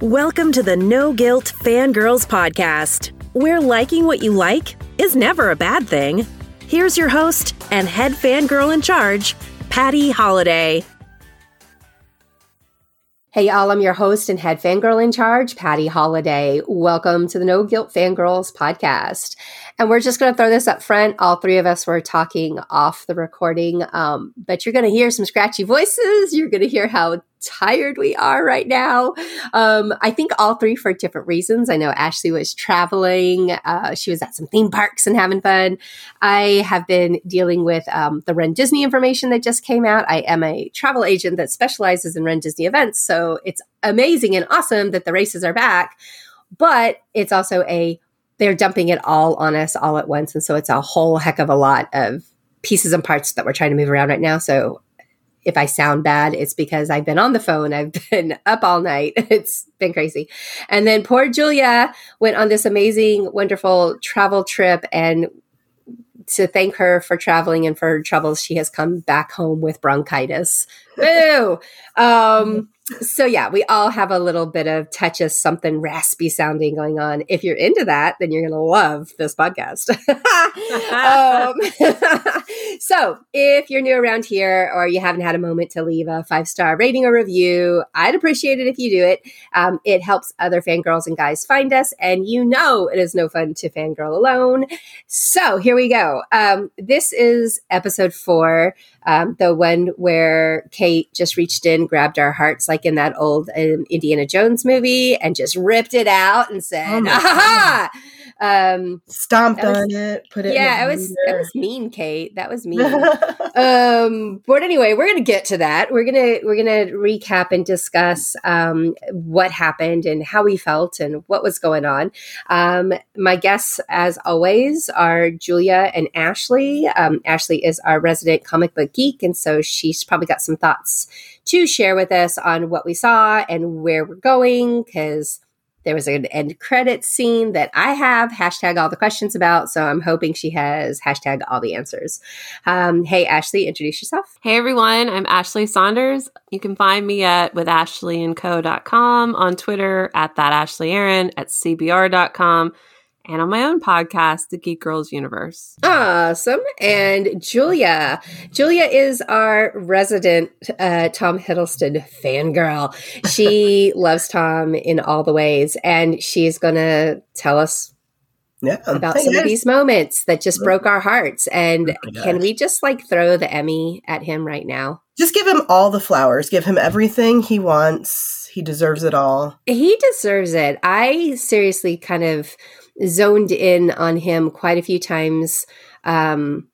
Welcome to the No Guilt Fangirls Podcast, where liking what you like is never a bad thing. Here's your host and head fangirl in charge, Patty Holiday. Hey, y'all, I'm your host and head fangirl in charge, Patty Holiday. Welcome to the No Guilt Fangirls podcast. And we're just going to throw this up front. All three of us were talking off the recording, um, but you're going to hear some scratchy voices. You're going to hear how tired we are right now. Um, I think all three for different reasons. I know Ashley was traveling. Uh, she was at some theme parks and having fun. I have been dealing with um, the Run Disney information that just came out. I am a travel agent that specializes in Run Disney events. So it's amazing and awesome that the races are back. But it's also a they're dumping it all on us all at once. And so it's a whole heck of a lot of pieces and parts that we're trying to move around right now. So if I sound bad, it's because I've been on the phone. I've been up all night. It's been crazy. And then poor Julia went on this amazing, wonderful travel trip. And to thank her for traveling and for her troubles, she has come back home with bronchitis. Boo! Um, so yeah, we all have a little bit of touch of something raspy sounding going on. If you're into that, then you're going to love this podcast. um, so if you're new around here or you haven't had a moment to leave a five star rating or review, I'd appreciate it if you do it. Um, it helps other fangirls and guys find us, and you know it is no fun to fangirl alone. So here we go. Um, this is episode four um, the one where Kate just reached in, grabbed our hearts, like in that old um, Indiana Jones movie, and just ripped it out and said, oh "Aha!" Um, Stomped was, on it, put it. Yeah, it was it was mean, Kate. That was mean. um, but anyway, we're gonna get to that. We're gonna we're gonna recap and discuss um, what happened and how we felt and what was going on. Um, my guests, as always, are Julia and Ashley. Um, Ashley is our resident comic book geek, and so she's probably got some thoughts to share with us on what we saw and where we're going because there was an end credit scene that I have hashtag all the questions about. So I'm hoping she has hashtag all the answers. Um, hey, Ashley, introduce yourself. Hey, everyone. I'm Ashley Saunders. You can find me at with ashleyandco.com on Twitter at that Ashley Aaron at cbr.com and on my own podcast, The Geek Girls Universe. Awesome. And Julia. Julia is our resident uh, Tom Hiddleston fangirl. She loves Tom in all the ways, and she's going to tell us yeah, about some of these moments that just broke our hearts. And oh can we just like throw the Emmy at him right now? Just give him all the flowers, give him everything he wants. He deserves it all. He deserves it. I seriously kind of zoned in on him quite a few times um,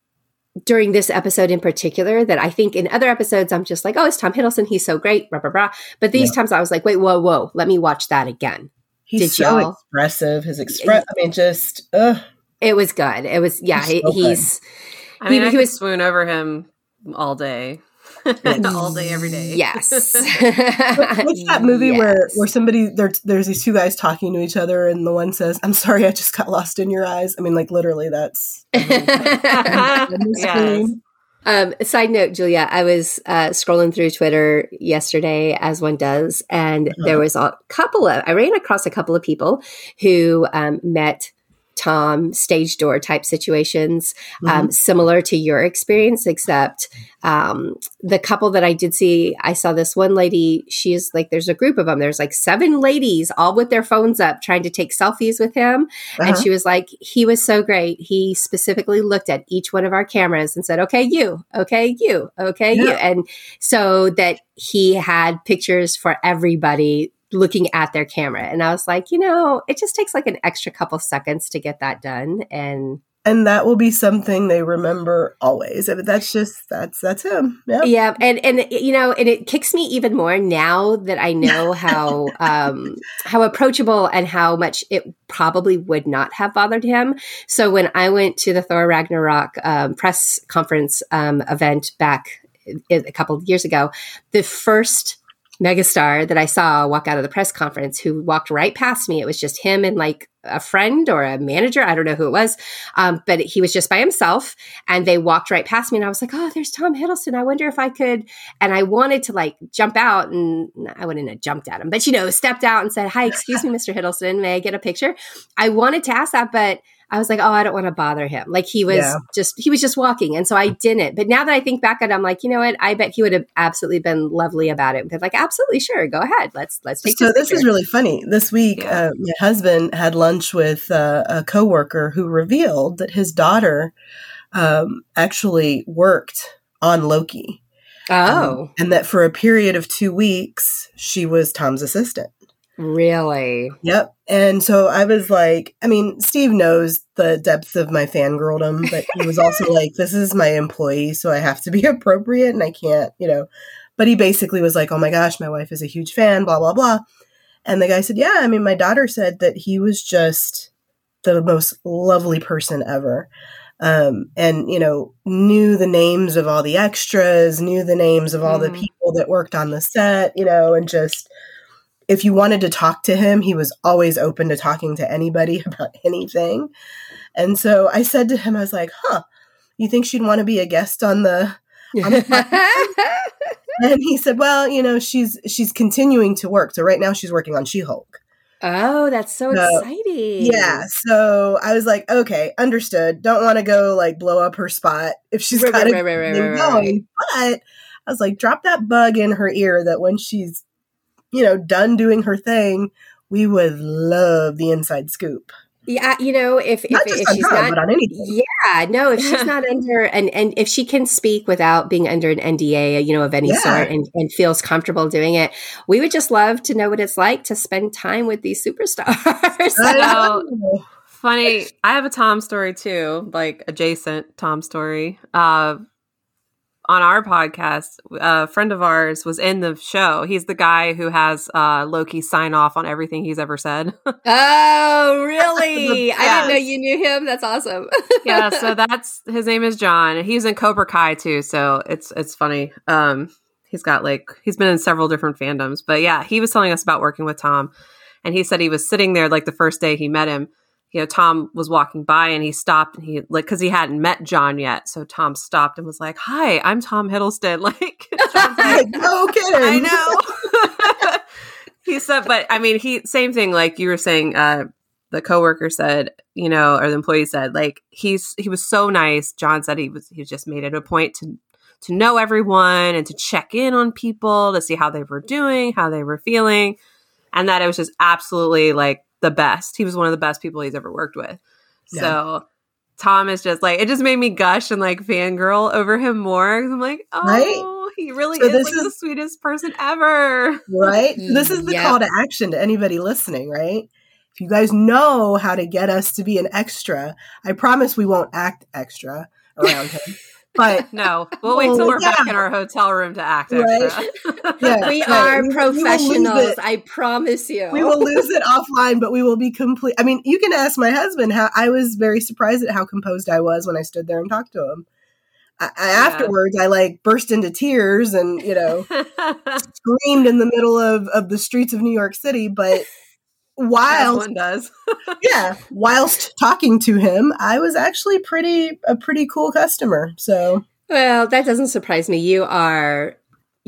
during this episode in particular that I think in other episodes I'm just like, oh, it's Tom Hiddleston. He's so great, blah, blah, blah. But these yeah. times I was like, wait, whoa, whoa, let me watch that again. He's Did so y'all? expressive. His express, I mean, just, ugh. It was good. It was, yeah, he's. So he's I mean, he, I he was swoon over him all day. all day, every day. Yes. What's that movie yes. where where somebody there, there's these two guys talking to each other, and the one says, "I'm sorry, I just got lost in your eyes." I mean, like literally, that's. yes. Um, side note, Julia, I was uh, scrolling through Twitter yesterday, as one does, and uh-huh. there was a couple of, I ran across a couple of people who um, met Tom stage door type situations, um, mm-hmm. um, similar to your experience, except um, the couple that I did see, I saw this one lady. She's like, there's a group of them. There's like seven ladies all with their phones up trying to take selfies with him. Uh-huh. And she was like, he was so great. He specifically looked at each one of our cameras and said, okay, you, okay, you, okay, yeah. you. And so that he had pictures for everybody looking at their camera. And I was like, you know, it just takes like an extra couple seconds to get that done. And and that will be something they remember always. I mean, that's just that's that's him. Yeah, yeah, and and you know, and it kicks me even more now that I know how um, how approachable and how much it probably would not have bothered him. So when I went to the Thor Ragnarok um, press conference um, event back a couple of years ago, the first megastar that I saw walk out of the press conference who walked right past me. It was just him and like a friend or a manager. I don't know who it was. Um, but he was just by himself and they walked right past me and I was like, Oh, there's Tom Hiddleston. I wonder if I could. And I wanted to like jump out and I wouldn't have jumped at him, but you know, stepped out and said, Hi, excuse me, Mr. Hiddleston. May I get a picture? I wanted to ask that, but I was like, oh, I don't want to bother him. Like he was yeah. just he was just walking, and so I didn't. But now that I think back at it, I'm like, you know what? I bet he would have absolutely been lovely about it. Because like, absolutely, sure, go ahead. Let's let's take. So this, this is really funny. This week, yeah. uh, my husband had lunch with uh, a coworker who revealed that his daughter um, actually worked on Loki. Oh, um, and that for a period of two weeks, she was Tom's assistant. Really? Yep. And so I was like, I mean, Steve knows the depths of my fangirldom, but he was also like, this is my employee, so I have to be appropriate and I can't, you know. But he basically was like, oh my gosh, my wife is a huge fan, blah, blah, blah. And the guy said, yeah, I mean, my daughter said that he was just the most lovely person ever. Um, and, you know, knew the names of all the extras, knew the names of all mm. the people that worked on the set, you know, and just if you wanted to talk to him, he was always open to talking to anybody about anything. And so I said to him, I was like, huh, you think she'd want to be a guest on the, on the and he said, well, you know, she's she's continuing to work. So right now she's working on She-Hulk. Oh, that's so, so, exciting. Yeah. So I was like, okay, understood. Don't want to go like blow up her spot if she's right, got right, right, right, right, going. But I was like, drop that bug in her ear that when she's you know, done doing her thing, we would love the inside scoop. Yeah, you know, if if, if she's her, not, yeah, no, if she's not under and and if she can speak without being under an NDA, you know, of any yeah. sort, and, and feels comfortable doing it, we would just love to know what it's like to spend time with these superstars. so, funny, I have a Tom story too, like adjacent Tom story. Uh, on our podcast, a friend of ours was in the show. He's the guy who has uh, Loki sign off on everything he's ever said. oh, really? yes. I didn't know you knew him. That's awesome. yeah, so that's his name is John. He's in Cobra Kai too, so it's it's funny. Um, he's got like he's been in several different fandoms, but yeah, he was telling us about working with Tom, and he said he was sitting there like the first day he met him you know, Tom was walking by and he stopped and he like because he hadn't met John yet. So Tom stopped and was like, "Hi, I'm Tom Hiddleston." Like, like no kidding. I know. he said, but I mean, he same thing. Like you were saying, uh, the coworker said, you know, or the employee said, like he's he was so nice. John said he was he just made it a point to to know everyone and to check in on people to see how they were doing, how they were feeling, and that it was just absolutely like the best. He was one of the best people he's ever worked with. Yeah. So Tom is just like it just made me gush and like fangirl over him more. I'm like, oh, right? he really so is like is, the sweetest person ever. Right? this is the yeah. call to action to anybody listening, right? If you guys know how to get us to be an extra, I promise we won't act extra around him. But no, we'll wait till we're yeah. back in our hotel room to act right? yeah, we are we, professionals. We I promise you. We will lose it offline, but we will be complete. I mean, you can ask my husband how I was very surprised at how composed I was when I stood there and talked to him. I, I, yeah. Afterwards, I like burst into tears and you know screamed in the middle of of the streets of New York City, but while one does. yeah, whilst talking to him, I was actually pretty a pretty cool customer. So well, that doesn't surprise me. You are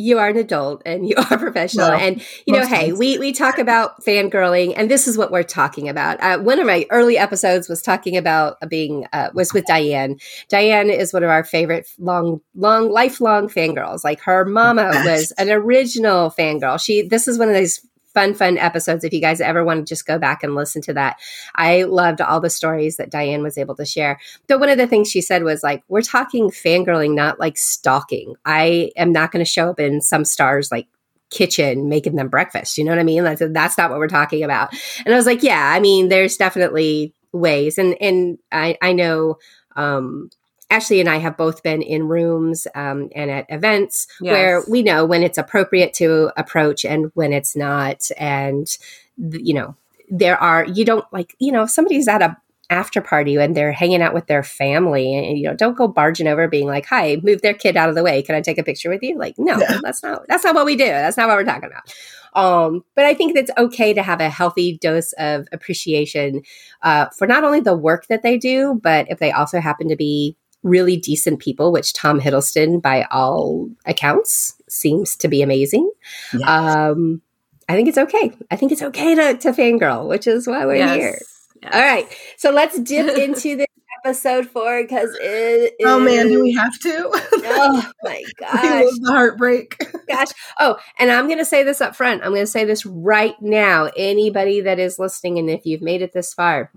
you are an adult and you are professional well, and you know hey times. we we talk about fangirling and this is what we're talking about uh, one of my early episodes was talking about being uh, was with diane diane is one of our favorite long long lifelong fangirls like her mama was an original fangirl she this is one of those fun, fun episodes. If you guys ever want to just go back and listen to that, I loved all the stories that Diane was able to share. But one of the things she said was like, we're talking fangirling, not like stalking. I am not going to show up in some stars like kitchen making them breakfast. You know what I mean? Like, that's not what we're talking about. And I was like, yeah, I mean, there's definitely ways. And, and I, I know, um, Ashley and I have both been in rooms um, and at events yes. where we know when it's appropriate to approach and when it's not. And, you know, there are, you don't like, you know, if somebody's at a, after party and they're hanging out with their family and you know don't go barging over being like hi move their kid out of the way can i take a picture with you like no Yeah. that's not that's not what we do that's not what we're talking about um, but i think it's okay to have a healthy dose of appreciation uh, for not only the work that they do but if they also happen to be really decent people which tom hiddleston by all accounts seems to be amazing Yes. um, i think it's okay i think it's okay to, to fangirl which is why we're Yes. here Yes. all right. So let's dip into this episode four because it is. oh man, do we have to? Oh my gosh. love the heartbreak. Gosh. Oh, and I'm going to say this up front. I'm going to say this right now. Anybody that is listening, and if you've made it this far,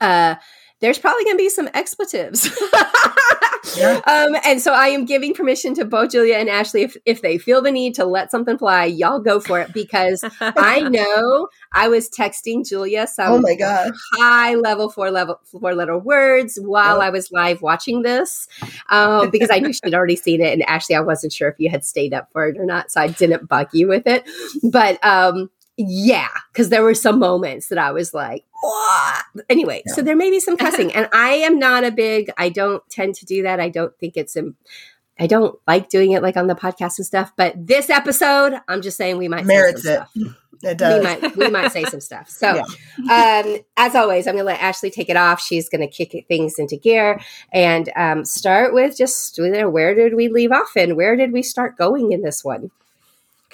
uh, there's probably going to be some expletives. Yeah. um, and so I am giving permission to both Julia and Ashley if, if they feel the need to let something fly, y'all go for it because I know I was texting Julia some oh my gosh. high level four level four letter words while Yep. I was live watching this um, because I knew she'd already seen it and Ashley, I wasn't sure if you had stayed up for it or not so I didn't bug you with it but um, yeah because there were some moments that I was like what anyway so there may be some cussing and I am not a big I don't tend to do that I don't think it's im- I don't like doing it like on the podcast and stuff but this episode I'm just saying we might Merits say some it. stuff It we does. might we might say some stuff. So, um, as always, I'm going to let Ashley take it off. She's going to kick things into gear and um, start with just where did we leave off and where did we start going in this one?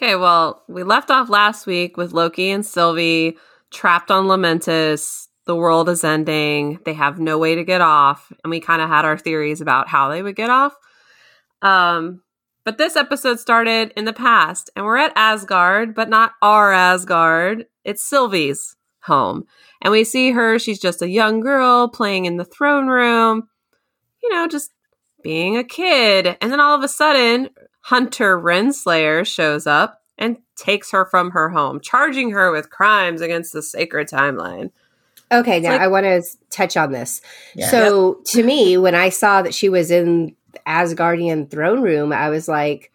Okay, well, we left off last week with Loki and Sylvie trapped on Lamentis. The world is ending. They have no way to get off. And we kind of had our theories about how they would get off. Um, but this episode started in the past, and we're at Asgard, but not our Asgard. It's Sylvie's home. And we see her, she's just a young girl playing in the throne room, you know, just being a kid. And then all of a sudden, Hunter Renslayer shows up and takes her from her home, charging her with crimes against the sacred timeline. Okay, now like- I want to touch on this. Yeah. So, to me, when I saw that she was in Asgardian throne room, I was like,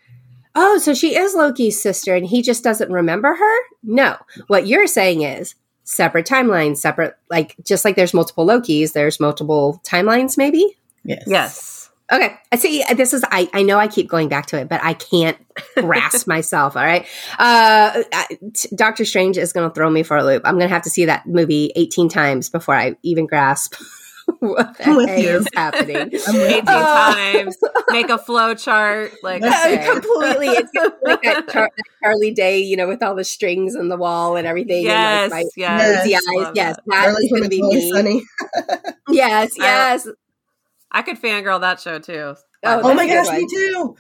"Oh, so she is Loki's sister, and he just doesn't remember her." No, what you're saying is separate timelines, separate like just like there's multiple Lokis, there's multiple timelines, maybe. yes. Yes. Okay, I see. This is I. I know I keep going back to it, but I can't grasp myself. All right, uh, I- t- Doctor Strange is going to throw me for a loop. I'm going to have to see that movie 18 times before I even grasp what the I'm with heck you. is happening. I'm with 18 you. Uh, times, make a flow chart. Like, That's Uh, okay. completely, it's like that, Char- that Charlie Day, you know, with all the strings on the wall and everything. Yes, and like my yes. crazy Yes. eyes. Yes, that. that's going to be me. Sunny. Yes, I- yes. I could fangirl that show too. Oh, Oh my gosh, a good me too.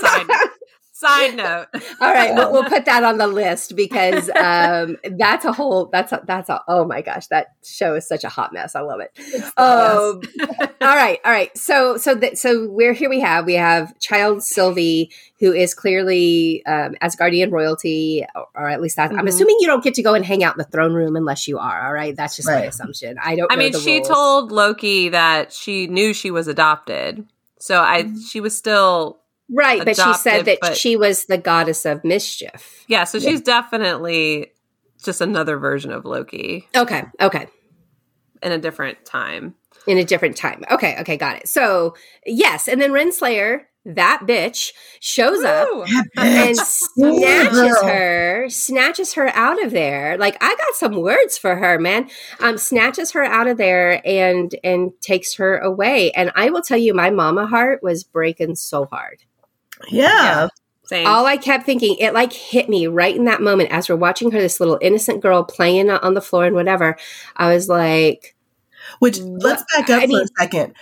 Side, side note. All right, we'll, we'll put that on the list because um, that's a whole. That's a, that's a. Oh my gosh, that show is such a hot mess. I love it. Um, all right, all right. So so that so we're here. We have we have child Sylvie who is clearly um, Asgardian royalty, or, or at least that, I'm Mhm. assuming you don't get to go and hang out in the throne room unless you are. All right, that's just my assumption. I don't. I mean, she rules. told Loki that she knew she was adopted. So I Mm-hmm. she was still right, but she said that but- she was the goddess of mischief. yeah, so she's definitely just another version of Loki Okay, okay. in a different time. in a different time. Okay, okay, got it. So yes, and then Renslayer, that bitch, shows up Woo! and snatches her, snatches her out of there. Like I got some words for her, man. Um, snatches her out of there and and takes her away. And I will tell you, my mama heart was breaking so hard. Yeah. Same. All I kept thinking, it like hit me right in that moment as we're watching her, this little innocent girl playing on the floor and whatever. I was like, Which let's back up I mean- for a second.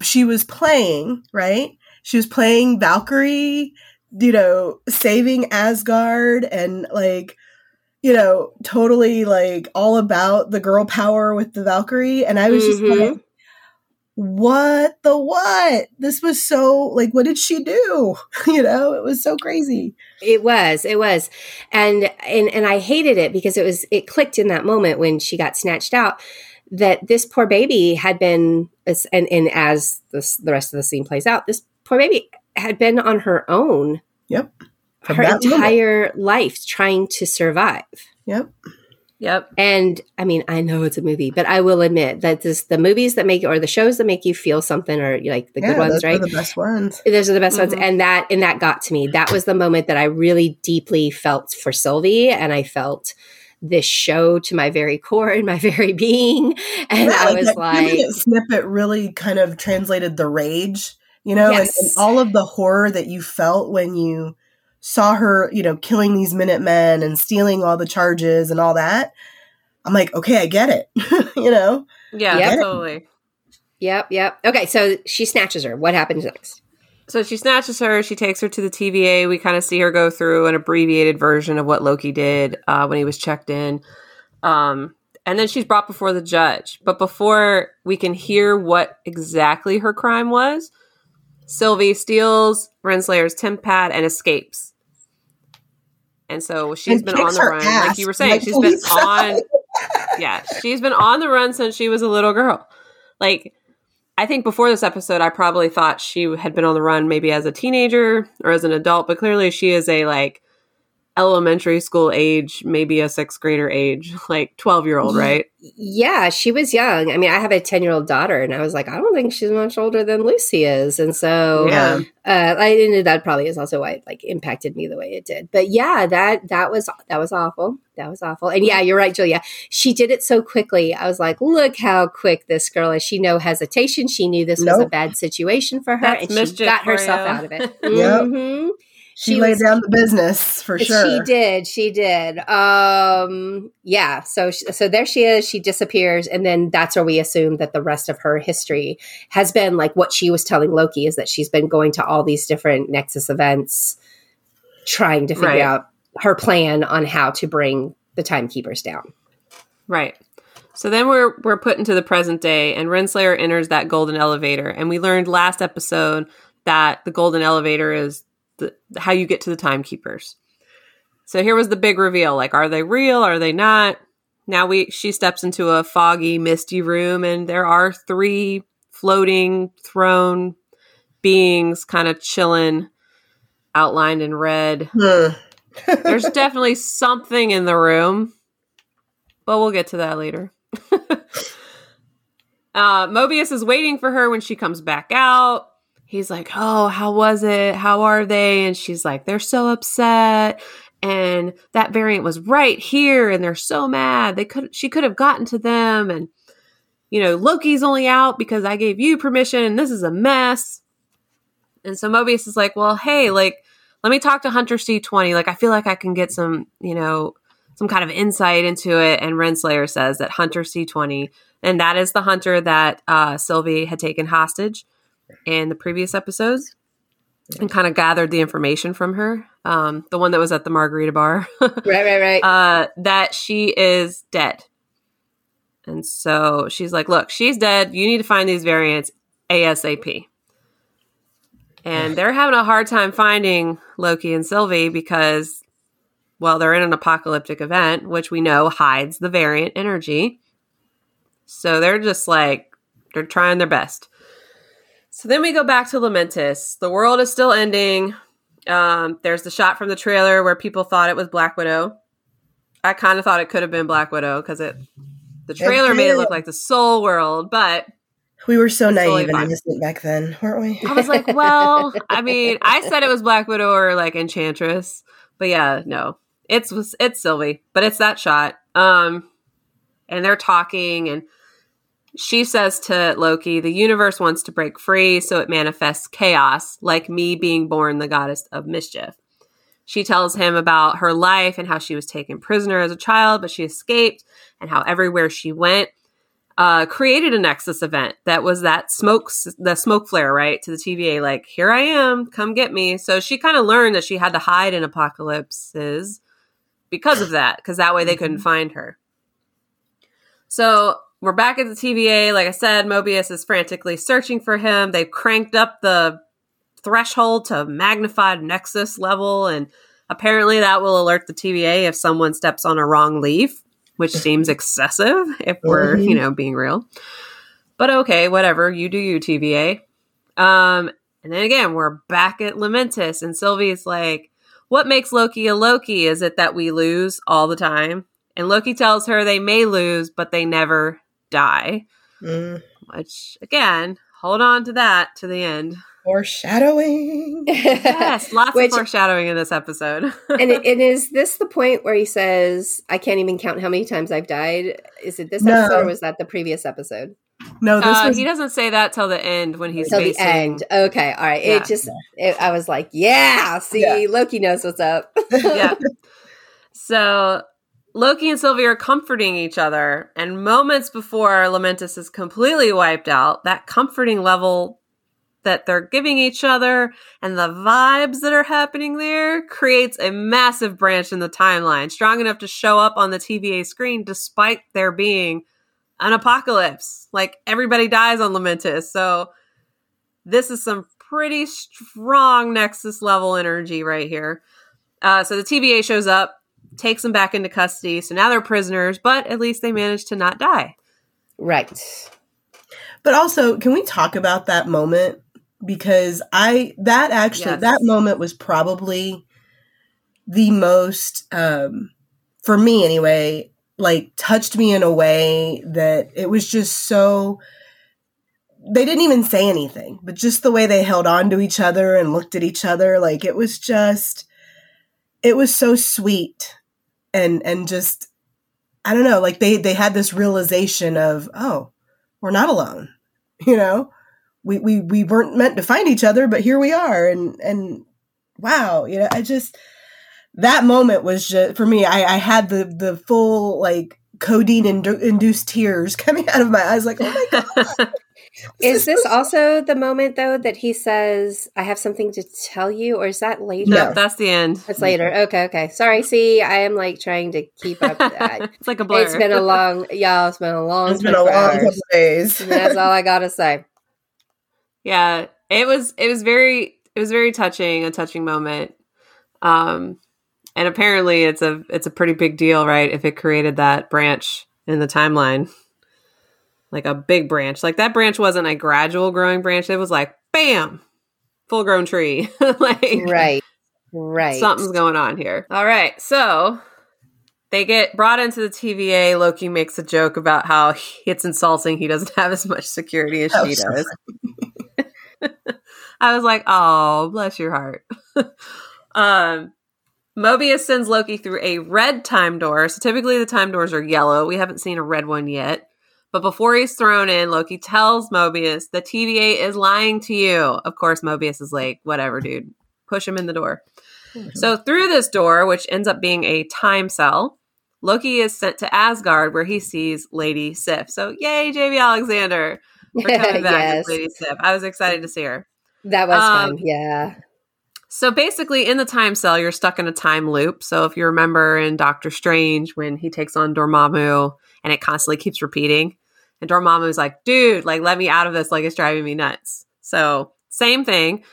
She was playing, right? She was playing Valkyrie, you know, saving Asgard and like, you know, totally like all about the girl power with the Valkyrie. And I was just Mhm. like, what the what? This was so like, what did she do? you know, it was so crazy. It was, it was, and and and I hated it because it was it clicked in that moment when she got snatched out that this poor baby had been as- and and as this, the rest of the scene plays out, this poor baby had been on her own Yep. From her that moment. entire life trying to survive. Yep. Yep. And I mean, I know it's a movie, but I will admit that this, the movies that make or the shows that make you feel something are like the yeah, good ones, those right? Are the best ones. Those are the best Mhm. ones, and that and that got to me. That was the moment that I really deeply felt for Sylvie, and I felt this show to my very core and my very being. And Yeah, I was that like, two-minute snippet really kind of translated the rage, you know, and, and all of the horror that you felt when you saw her, you know, killing these Minutemen and stealing all the charges and all that. I'm like, okay, I get it, you know. Yeah, Yep. totally. "Yep, yep." Okay, so she snatches her. What happens next? So she snatches her. She takes her to the TVA. We kind of see her go through an abbreviated version of what Loki did uh, when he was checked in. Um, and then she's brought before the judge. But before we can hear what exactly her crime was, Sylvie steals Renslayer's TemPad and escapes. And so she's And been on the run. Like you were saying, she's been on yeah, she's been on the run since she was a little girl. Like, I think before this episode, I probably thought she had been on the run maybe as a teenager or as an adult, but clearly she is a like elementary school age, maybe a sixth grader age, like 12 year old, right? Yeah, she was young. I mean, I have a 10 year old daughter, and I was like, I don't think she's much older than Lucy is. And so, Yeah. uh, I and that probably is also why it like impacted me the way it did. But yeah, that that was that was awful. That was awful. And yeah, you're right, Julia. She did it so quickly. I was like, look how quick this girl is. She no hesitation. She knew this was a bad situation for her, That's and she got herself you. out of it. Yep. She, She laid was- down the business for sure. She did. She did. Um, yeah. So, so there she is. She disappears, and then that's where we assume that the rest of her history has been like what she was telling Loki is that she's been going to all these different Nexus events, trying to figure Right. out her plan on how to bring the timekeepers down. Right. So then we're we're put into the present day, and Renslayer enters that golden elevator, and we learned last episode that the golden elevator is the, how you get to the timekeepers. So here was the big reveal: like, are they real? Are they not? Now we she steps into a foggy, misty room, and there are three floating throne beings, kind of chilling, outlined in red. Hmm. There's definitely something in the room, but we'll get to that later. uh, Mobius is waiting for her when she comes back out. He's like, Oh, how was it? How are they? And she's like, They're so upset. And that variant was right here, and they're so mad. They could she could have gotten to them, and you know, Loki's only out because I gave you permission, and this is a mess. And so Mobius is like, Well, hey, like let me talk to Hunter C20. Like, I feel like I can get some, you know, some kind of insight into it. And Renslayer says that Hunter C20, and that is the hunter that uh, Sylvie had taken hostage in the previous episodes and kind of gathered the information from her. Um, the one that was at the margarita bar, Right, right, right. uh, that she is dead. And so she's like, look, she's dead. You need to find these variants ASAP. And they're having a hard time finding Loki and Sylvie because, well, they're in an apocalyptic event, which we know hides the variant energy. So they're just like, they're trying their best. So then we go back to Lamentis. The world is still ending. Um, there's the shot from the trailer where people thought it was Black Widow. I kind of thought it could have been Black Widow because it, the trailer made it look like the Soul World, but We were so naive and innocent back then, weren't we? I was like, well, I mean, I said it was Black Widow or like Enchantress, but yeah, no, it's it's Sylvie, but it's that shot. Um, and they're talking, and she says to Loki, "The universe wants to break free, so it manifests chaos, like me being born the goddess of mischief." She tells him about her life and how she was taken prisoner as a child, but she escaped, and how everywhere she went, uh, created a Nexus event that was that smoke, the smoke flare, right, to the TVA, like, here I am, come get me. So she kind of learned that she had to hide in apocalypses because of that, because that way they couldn't find her. So we're back at the TVA. Like I said, Mobius is frantically searching for him. They've cranked up the threshold to magnified Nexus level, and apparently that will alert the TVA if someone steps on a wrong leaf, which seems excessive if we're, Mhm. you know, being real. But okay, whatever. You do you, TVA. Um, and then again, we're back at Lamentis, and Sylvie's like, What makes Loki a Loki? Is it that we lose all the time? And Loki tells her they may lose, but they never die. Mm. Which, again, hold on to that to the end. Foreshadowing. Yes, lots Which- of foreshadowing in this episode. and, it- and is this the point where he says, "I can't even count how many times I've died"? Is it this No. episode or was that the previous episode? No, this Uh, was he doesn't say that till the end when he's Till the end. Okay, all right. Yeah. It just, it, I was like, yeah. See, Yeah. Loki knows what's up. yeah. So Loki and Sylvie are comforting each other, and moments before Lamentis is completely wiped out, that comforting level that they're giving each other and the vibes that are happening there creates a massive branch in the timeline, strong enough to show up on the TVA screen despite there being an apocalypse. Like everybody dies on Lamentis. So this is some pretty strong Nexus level energy right here. Uh, so the TVA shows up, takes them back into custody. So now they're prisoners, but at least they managed to not die. right. But also, can we talk about that moment? Because I that actually Yes. that moment was probably the most um for me anyway, like touched me in a way that it was just so they didn't even say anything, but just the way they held on to each other and looked at each other, like it was just it was so sweet and and just I don't know, like they they had this realization of, oh, we're not alone. You know? We we we weren't meant to find each other, but here we are and and wow, you know, I just that moment was just for me, I I had the the full like codeine indu- induced tears coming out of my eyes like, oh my god. Is this also the moment though that he says, "I have something to tell you," or is that later? No. No, that's the end. It's later. Okay, okay. Sorry. See, I am like trying to keep up. I- It's like a blur. it's been a long, yeah. It's been a long. It's been a long hours. couple days. That's all I gotta say. yeah, it was it was very it was very touching, a touching moment. Um and apparently it's a it's a pretty big deal, right? If it created that branch in the timeline. Like a big branch. Like that branch wasn't a gradual growing branch. It was like bam, full grown tree. like Right. Right. Something's going on here. All right. So they get brought into the TVA. Loki makes a joke about how it's insulting he doesn't have as much security as That she does. I was like, oh, bless your heart. um, Mobius sends Loki through a red time door. So typically the time doors are yellow. We haven't seen a red one yet. But before he's thrown in, Loki tells Mobius the TVA is lying to you. Of course, Mobius is like, whatever, dude. Push him in the door. So through this door, which ends up being a time cell, Loki is sent to Asgard where he sees Lady Sif. So yay, Jaimie Alexander for coming back yes. as Lady Sif. I was excited to see her. That was Um, fun. Yeah. So basically, in the time cell, you're stuck in a time loop. So if you remember in Doctor Strange when he takes on Dormammu and it constantly keeps repeating, and Dormammu's like, "Dude, like let me out of this. Like it's driving me nuts." So same thing.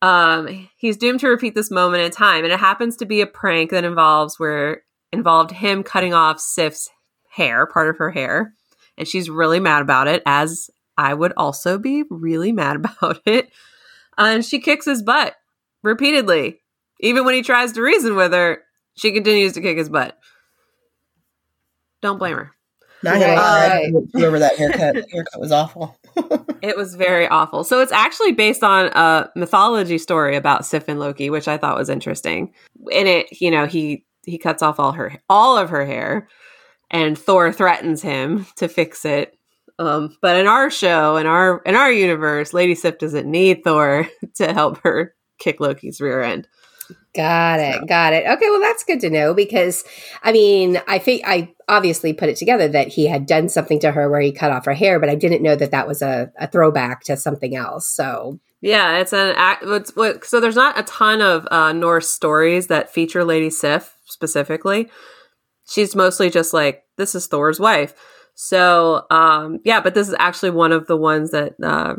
Um, he's doomed to repeat this moment in time, and it happens to be a prank that involves where involved him cutting off Sif's hair, part of her hair, and she's really mad about it, as I would also be really mad about it. Uh, and she kicks his butt repeatedly. Even when he tries to reason with her, she continues to kick his butt. Don't blame her. Not gonna lie, Right. whoever that haircut haircut was awful. It was very awful. So it's actually based on a mythology story about Sif and Loki, which I thought was interesting. In it, you know, he he cuts off all her all of her hair, and Thor threatens him to fix it. Um, but in our show, in our in our universe, Lady Sif doesn't need Thor to help her kick Loki's rear end. Got it. Got it. Okay, well that's good to know because I mean, I think I obviously put it together that he had done something to her where he cut off her hair, but I didn't know that that was a, a throwback to something else. So, Yeah, it's an act. What's, what, so there's not a ton of uh, Norse stories that feature Lady Sif specifically. She's mostly just like this is Thor's wife. So um, yeah, but this is actually one of the ones that uh,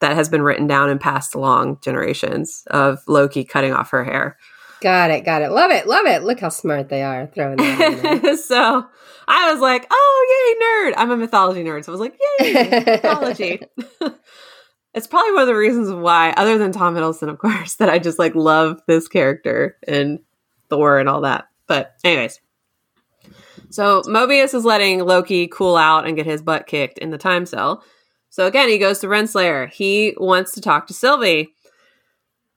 that has been written down and passed along generations of Loki cutting off her hair. got it. Got it. Love it. Love it. Look how smart they are throwing that so I was like, oh yay, nerd! I'm a mythology nerd, so I was like, yay, mythology. it's probably one of the reasons why, other than Tom Hiddleston, of course, that I just like love this character and Thor and all that. But anyways, So Mobius is letting Loki cool out and get his butt kicked in the time cell. So again, he goes to Renslayer. He wants to talk to Sylvie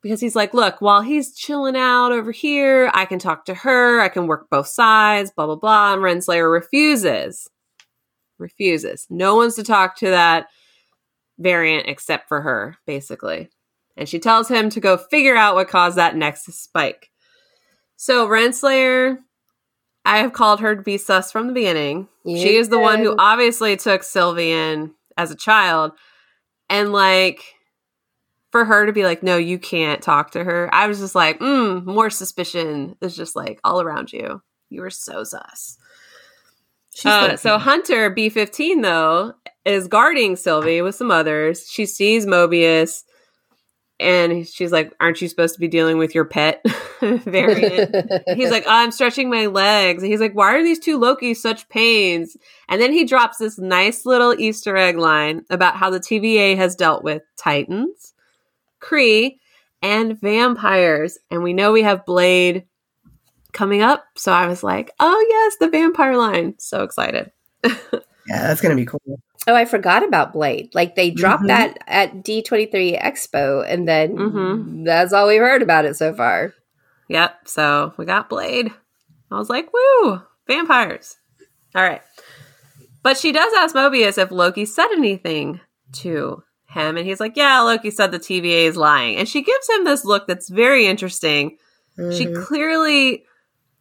because he's like, look, while he's chilling out over here, I can talk to her. I can work both sides, blah, blah, blah. And Renslayer refuses. Refuses. No one's to talk to that variant except for her, basically. And she tells him to go figure out what caused that Nexus spike. So Renslayer, I have called her to be sus from the beginning. She is the one who obviously took Sylvie in as a child. And like for her to be like, no, you can't talk to her. I was just like, mm, more suspicion is just like all around you. You were so sus. She's Uh, so Hunter B15 though is guarding Sylvie with some others. She sees Mobius and she's like, "Aren't you supposed to be dealing with your pet variant?" he's like, "I'm stretching my legs." And he's like, "Why are these two Lokis such pains?" And then he drops this nice little Easter egg line about how the TVA has dealt with Titans, Kree, and vampires, and we know we have Blade coming up. So I was like, "Oh yes, the vampire line!" So excited. yeah, that's gonna be cool. Oh, I forgot about Blade. Like they dropped Mhm. that at D23 Expo, and then Mhm. that's all we've heard about it so far. Yep. So we got Blade. I was like, woo, vampires. All right. But she does ask Mobius if Loki said anything to him. And he's like, yeah, Loki said the TVA is lying. And she gives him this look that's very interesting. She Mhm. clearly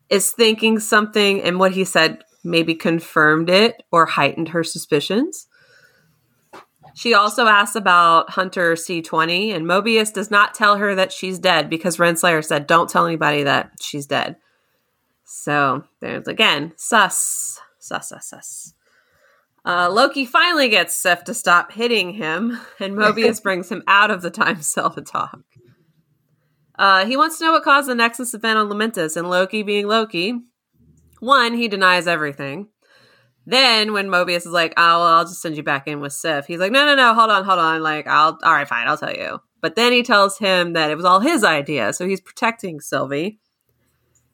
is thinking something, and what he said maybe confirmed it or heightened her suspicions. She also asks about Hunter C20, and Mobius does not tell her that she's dead because Renslayer said, Don't tell anybody that she's dead. So there's again, sus, sus, sus, sus. Uh, Loki finally gets Sif to stop hitting him, and Mobius brings him out of the time cell to talk. Uh, he wants to know what caused the Nexus event on Lamentis, and Loki being Loki, one, he denies everything. Then when Mobius is like, "Oh, well, I'll just send you back in with Sif," he's like, "No, no, no, hold on, hold on. Like, I'll, all right, fine, I'll tell you." But then he tells him that it was all his idea, so he's protecting Sylvie.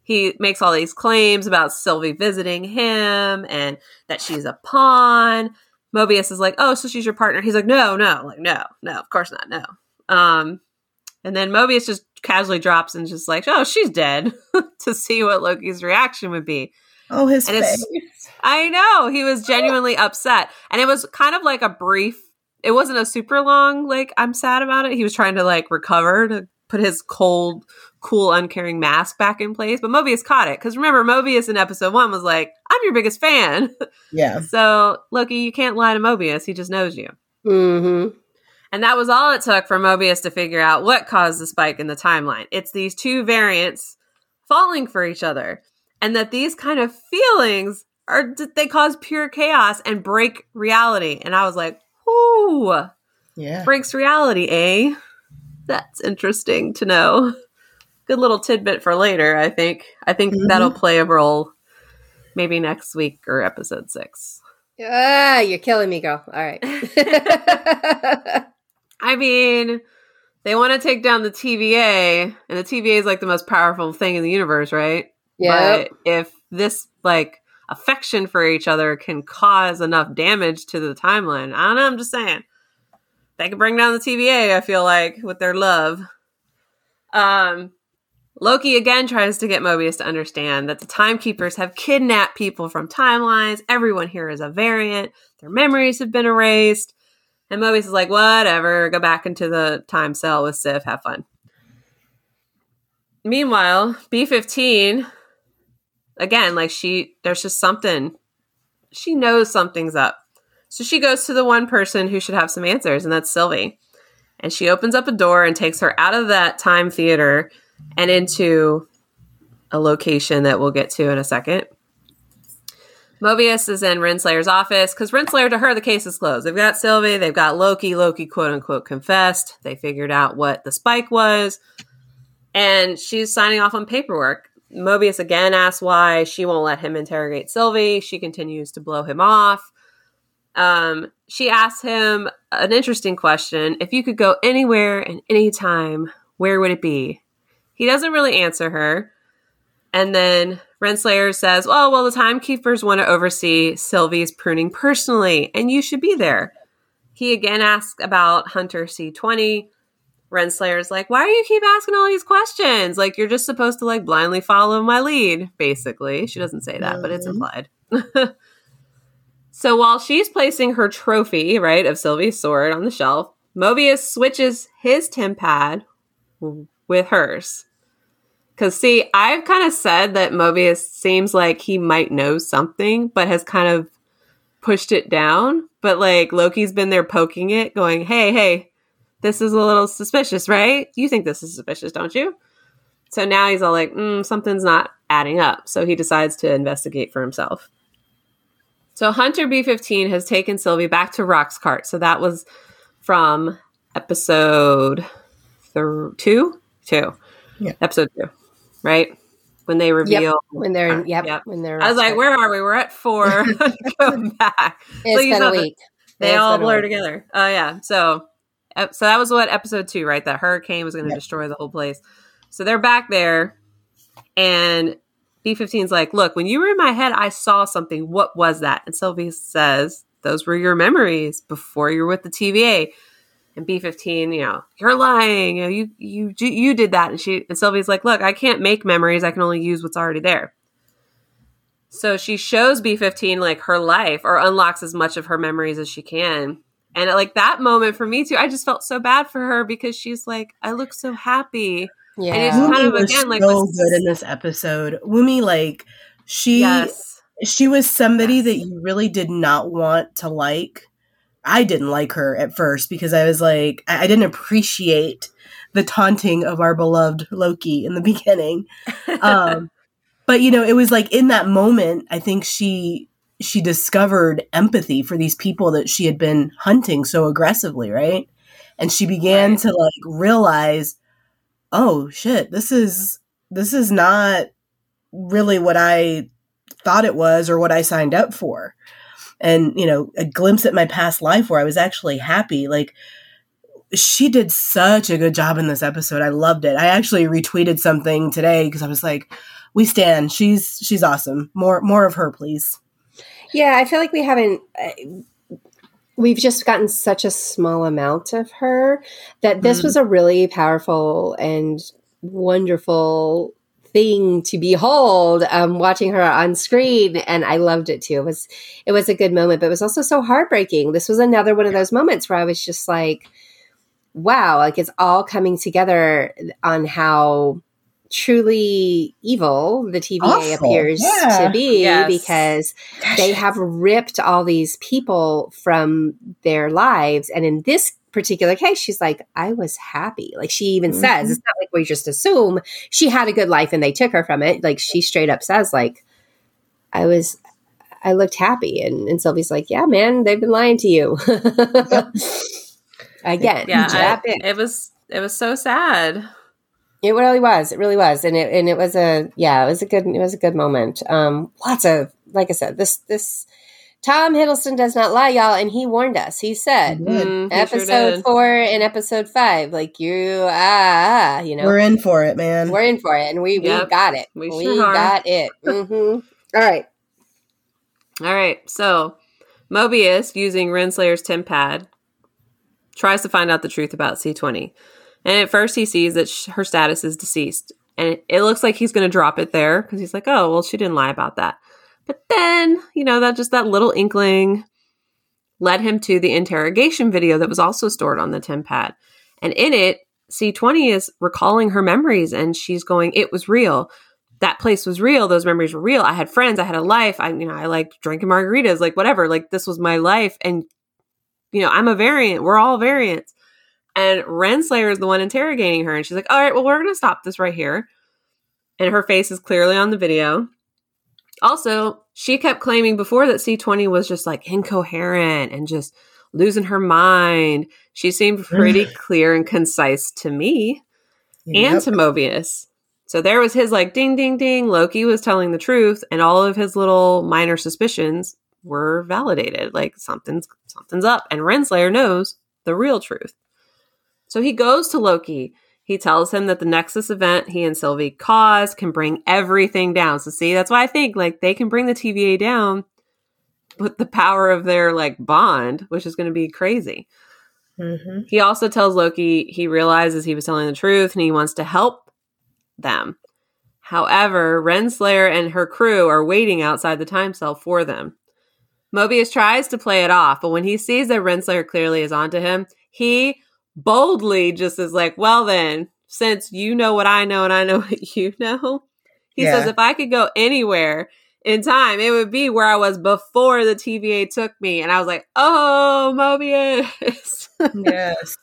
He makes all these claims about Sylvie visiting him and that she's a pawn. Mobius is like, "Oh, so she's your partner?" He's like, "No, no, like, no, no, of course not, no." Um, and then Mobius just casually drops and just like, "Oh, she's dead," to see what Loki's reaction would be. Oh, his And face. I know he was genuinely upset, and it was kind of like a brief. It wasn't a super long like I'm sad about it. He was trying to like recover to put his cold, cool, uncaring mask back in place, but Mobius caught it because remember Mobius in episode one was like, "I'm your biggest fan." Yeah. so Loki, you can't lie to Mobius. He just knows you. Mm-hmm. And that was all it took for Mobius to figure out what caused the spike in the timeline. It's these two variants falling for each other. And that these kind of feelings are they cause pure chaos and break reality. And I was like, "Ooh, Yeah. breaks reality, eh? That's interesting to know." Good little tidbit for later, I think. I think Mhm. that'll play a role maybe next week or episode 6. Ah, you're killing me, girl. All right. I mean, they want to take down the TVA, and the TVA is like the most powerful thing in the universe, right? yeah. But if this like affection for each other can cause enough damage to the timeline, I don't know. I'm just saying they could bring down the TVA. I feel like with their love. Um, Loki again tries to get Mobius to understand that the timekeepers have kidnapped people from timelines. Everyone here is a variant. Their memories have been erased. And Mobius is like, whatever, go back into the time cell with Sif, have fun. Meanwhile, B15, again, like she, there's just something, she knows something's up. So she goes to the one person who should have some answers, and that's Sylvie. And she opens up a door and takes her out of that time theater and into a location that we'll get to in a second. Mobius is in Renslayer's office because Renslayer, to her, the case is closed. They've got Sylvie, they've got Loki. Loki, quote unquote, confessed. They figured out what the spike was, and she's signing off on paperwork. Mobius again asks why she won't let him interrogate Sylvie. She continues to blow him off. Um, she asks him an interesting question: If you could go anywhere and anytime, where would it be? He doesn't really answer her. And then Renslayer says, Oh, well, the timekeepers want to oversee Sylvie's pruning personally, and you should be there. He again asks about Hunter C20. Renslayer's like, Why do you keep asking all these questions? Like, you're just supposed to like blindly follow my lead, basically. She doesn't say that, but it's mm-hmm. implied. so while she's placing her trophy, right, of Sylvie's sword on the shelf, Mobius switches his TemPad with hers. Because, see, I've kind of said that Mobius seems like he might know something, but has kind of pushed it down. But, like, Loki's been there poking it, going, hey, hey, this is a little suspicious, right? You think this is suspicious, don't you? So now he's all like, mm, something's not adding up. So he decides to investigate for himself. So Hunter B15 has taken Sylvie back to Rock's cart. So that was from episode th- two, two, Yeah. episode two, right? When they reveal when they're Uh, yep, yep. when they're I was like, where are we? We're at four. Go back. it's you been a week. They It's all blur week. together. Oh yeah. So, so that was what episode two, right? That hurricane was going to Yeah. destroy the whole place. So they're back there, and B15's like, "Look, when you were in my head, I saw something. What was that?" And Sylvie says, "Those were your memories before you were with the TVA." And B15, you know, you're lying. You know, you you you did that. And she and Sylvie's like, "Look, I can't make memories. I can only use what's already there." So she shows B15 like her life or unlocks as much of her memories as she can. And like that moment for me too, I just felt so bad for her because she's like, I look so happy. Yeah. it's Wunmi kind of, was again, like, so was- good in this episode. Wunmi, like she, yes. she was somebody Yes. that you really did not want to like. I didn't like her at first because I was like, I I didn't appreciate the taunting of our beloved Loki in the beginning. Um, but you know, it was like in that moment, I think she she discovered empathy for these people that she had been hunting so aggressively, right? And she began Right. to like realize, oh shit, this is this is not really what I thought it was or what I signed up for. And, you know, a glimpse at my past life where I was actually happy. Like, she did such a good job in this episode. I loved it. I actually retweeted something today because I was like, we stand. She's she's awesome. More more of her, please. Yeah, I feel like we haven't. Uh, we've just gotten such a small amount of her that this Mhm. was a really powerful and wonderful thing to behold. Um, watching her on screen, and I loved it too. It was it was a good moment, but it was also so heartbreaking. This was another one of those moments where I was just like, "Wow!" Like it's all coming together on how truly evil the TVA Awful. appears Yeah. to be Yes. because they have ripped all these people from their lives. And in this particular case, she's like, I was happy. Like she even says, it's not like we just assume she had a good life and they took her from it. Like she straight up says, like, I was I looked happy. And, and Sylvie's like, Yeah, man, they've been lying to you. Again, Yeah. I- that it was it was so sad. It really was. It really was, and it and it was a yeah. It was a good. It was a good moment. Um, lots of like I said. This this Tom Hiddleston does not lie, y'all, and he warned us. He said Good. Mm, he episode did. four and episode five, like you ah, ah you know, We're we're, in for it, man. We're in for it, and we Yep. we got it. We We, sure are. got it. hmm All right. All right. So Mobius, using Renslayer's TemPad, tries to find out the truth about C20. And at first, he sees that sh- her status is deceased. And it, it looks like he's going to drop it there because he's like, oh, well, she didn't lie about that. But then, you know, that just that little inkling led him to the interrogation video that was also stored on the TemPad. And in it, C20 is recalling her memories and she's going, it was real that place was real. Those memories were real. I had friends. I had a life. I, you know, I liked drinking margaritas, like whatever. Like this was my life. And, you know, I'm a variant. We're all variants. And Renslayer is the one interrogating her. And she's like, all right, well, we're going to stop this right here. And her face is clearly on the video. Also, she kept claiming before that C20 was just like incoherent and just losing her mind. She seemed pretty clear and concise to me and to Mobius. So there was his like ding ding ding. Loki was telling the truth, and all of his little minor suspicions were validated. Like something's something's up, and Renslayer knows the real truth. So he goes to Loki He tells him that the Nexus event he and Sylvie caused can bring everything down. So see, that's why I think like they can bring the TVA down with the power of their like bond, which is going to be crazy. Mm-hmm. He also tells Loki he realizes he was telling the truth and he wants to help them. However, Renslayer and her crew are waiting outside the time cell for them. Mobius tries to play it off, but when he sees that Renslayer clearly is onto him, he boldly just is like, Well, then, since you know what I know and I know what you know, he Yeah. says, If I could go anywhere in time, it would be where I was before the TVA took me. And I was like, Oh, Mobius. Yes.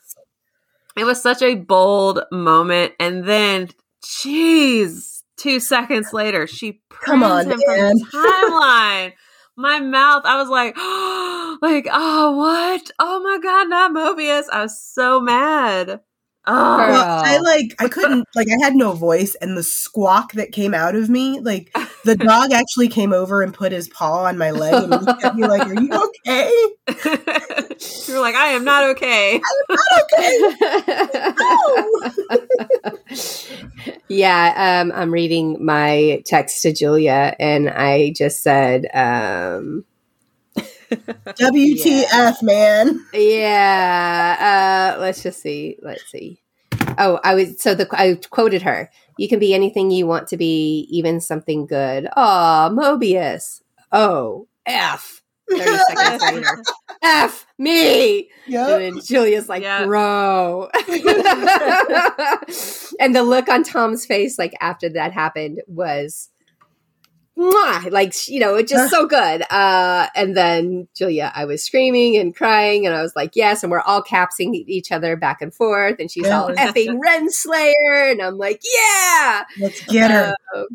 It was such a bold moment. And then, jeez, two seconds later, she Come on, him from the timeline. My mouth, I was like, like, oh, what? Oh my God, not Mobius. I was so mad. Oh, Well, I like I couldn't like I had no voice and the squawk that came out of me, like the dog actually came over and put his paw on my leg and looked at me like, Are you okay? you were like, I am not okay. I am not okay. Yeah, um, I'm reading my text to Julia, and I just said, um, WTF, man. "Yeah." Uh, let's just see. Let's see. Oh, I was so the I quoted her. You can be anything you want to be, even something good. Oh, Mobius. Oh, F. Thirty seconds later, F me. Yep. And Julia's like, Yeah. bro. and the look on Tom's face, like after that happened, was mwah, like, you know, it just so good. Uh, and then Julia, I was screaming and crying, and I was like, yes. And we're all capsing each other back and forth. And she's all Yeah. effing Renslayer. And I'm like, yeah. Let's get her. Um,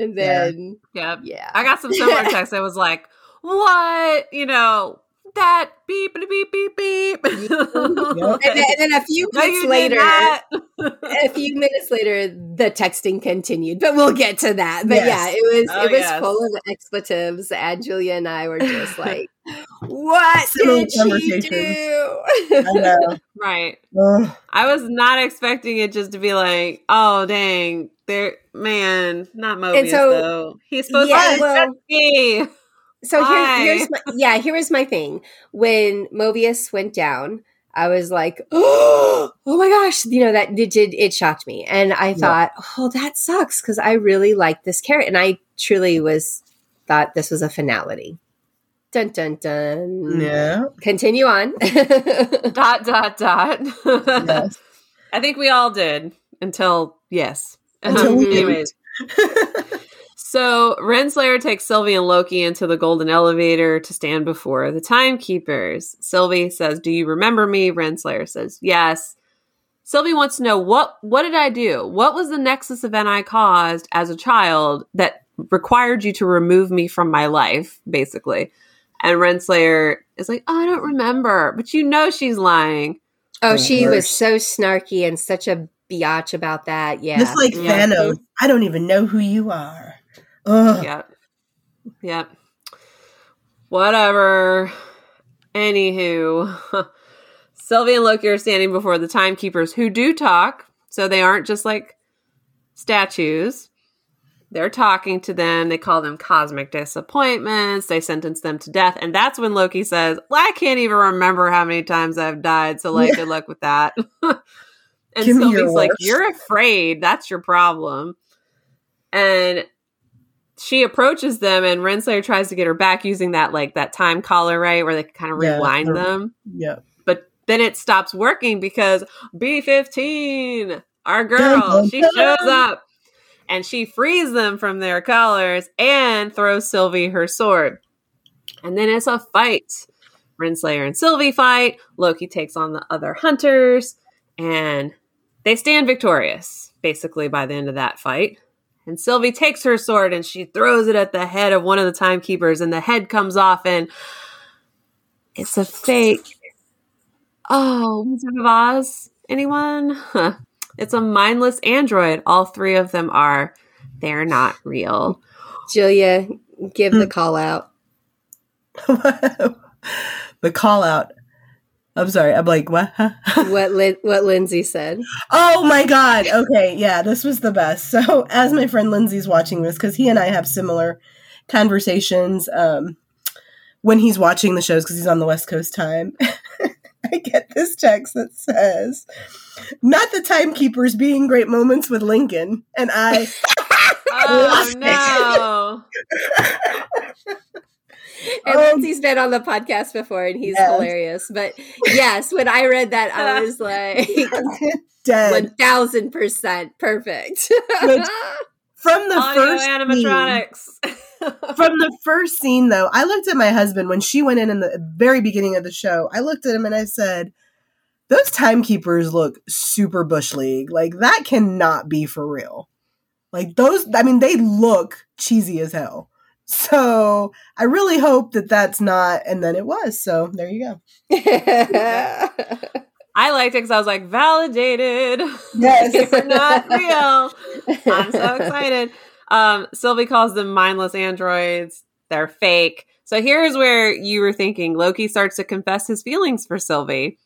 and then, Yeah. yeah. I got some similar texts I was like, what? You know, that beep, beep, beep, beep. Yep. and, then, and then a few No, minutes later, a few minutes later, the texting continued, but we'll get to that. But Yes. yeah, it was Oh, it was yes. full of expletives, and Julia and I were just like, "What did she do?" I know. right. Ugh. I was not expecting it just to be like, oh dang, there man, not Mobius so- though. He's supposed Yeah, to well- be well, so here, here's my, yeah, here was my thing. When Mobius went down, I was like, "Oh, oh my gosh!" You know that it did it shocked me, and I Yeah. thought, "Oh, that sucks," because I really like this character, and I truly was thought this was a finality. Dun dun dun. Yeah. Continue on. dot dot dot. Yes. I think we all did until yes. Until we anyways. So Renslayer takes Sylvie and Loki into the golden elevator to stand before the timekeepers. Sylvie says, Do you remember me? Renslayer says, Yes. Sylvie wants to know what what did I do? What was the Nexus event I caused as a child that required you to remove me from my life, basically? And Renslayer is like, oh, I don't remember, but you know she's lying. oh, she was so snarky and such a biatch about that. Yeah. Just like Yeah. Thanos. I don't even know who you are. Ugh. Yep. Yep. Whatever. Anywho, Sylvie and Loki are standing before the timekeepers who do talk, so they aren't just like statues. They're talking to them. They call them cosmic disappointments. They sentence them to death. And that's when Loki says, well, I can't even remember how many times I've died. So, like, Yeah. good luck with that. and Give Sylvie's like. You're afraid. That's your problem. And she approaches them, and Renslayer tries to get her back using that, like, that time collar, right? Where they can kind of Yeah, rewind the- them Yeah. but then it stops working because B15, our girl, dun, she dun. shows up and she frees them from their collars and throws Sylvie her sword. And then it's a fight. Renslayer and Sylvie fight. Loki takes on the other hunters and they stand victorious basically by the end of that fight. And Sylvie takes her sword and she throws it at the head of one of the timekeepers, and the head comes off, and it's a fake. Oh, Wizard of Oz? Anyone? Huh. It's a mindless android. All three of them are. They're not real. Julia, give Hmm. the call out. the call out. I'm sorry. I'm like, what? Huh? what Lin- what Lindsay said. Oh my god. Okay, yeah, this was the best. So, as my friend Lindsay's watching this cuz he and I have similar conversations um when he's watching the shows cuz he's on the West Coast time. I get this text that says, "Not the timekeepers being great moments with Lincoln." And I Oh no. And Um, Lindsay's been on the podcast before and he's Yes. hilarious. But yes, when I read that, I was like, dead 1000% perfect. Which- from the Audio first scene- animatronics. from the first scene though i looked at my husband when she went in in the very beginning of the show i looked at him and i said those timekeepers look super bush league like that cannot be for real like those i mean they look cheesy as hell so i really hope that that's not and then it was so there you go I liked it because I was like, validated. Yes. You're not real. I'm so excited. Um, Sylvie calls them mindless androids. They're fake. So here's where you were thinking Loki starts to confess his feelings for Sylvie.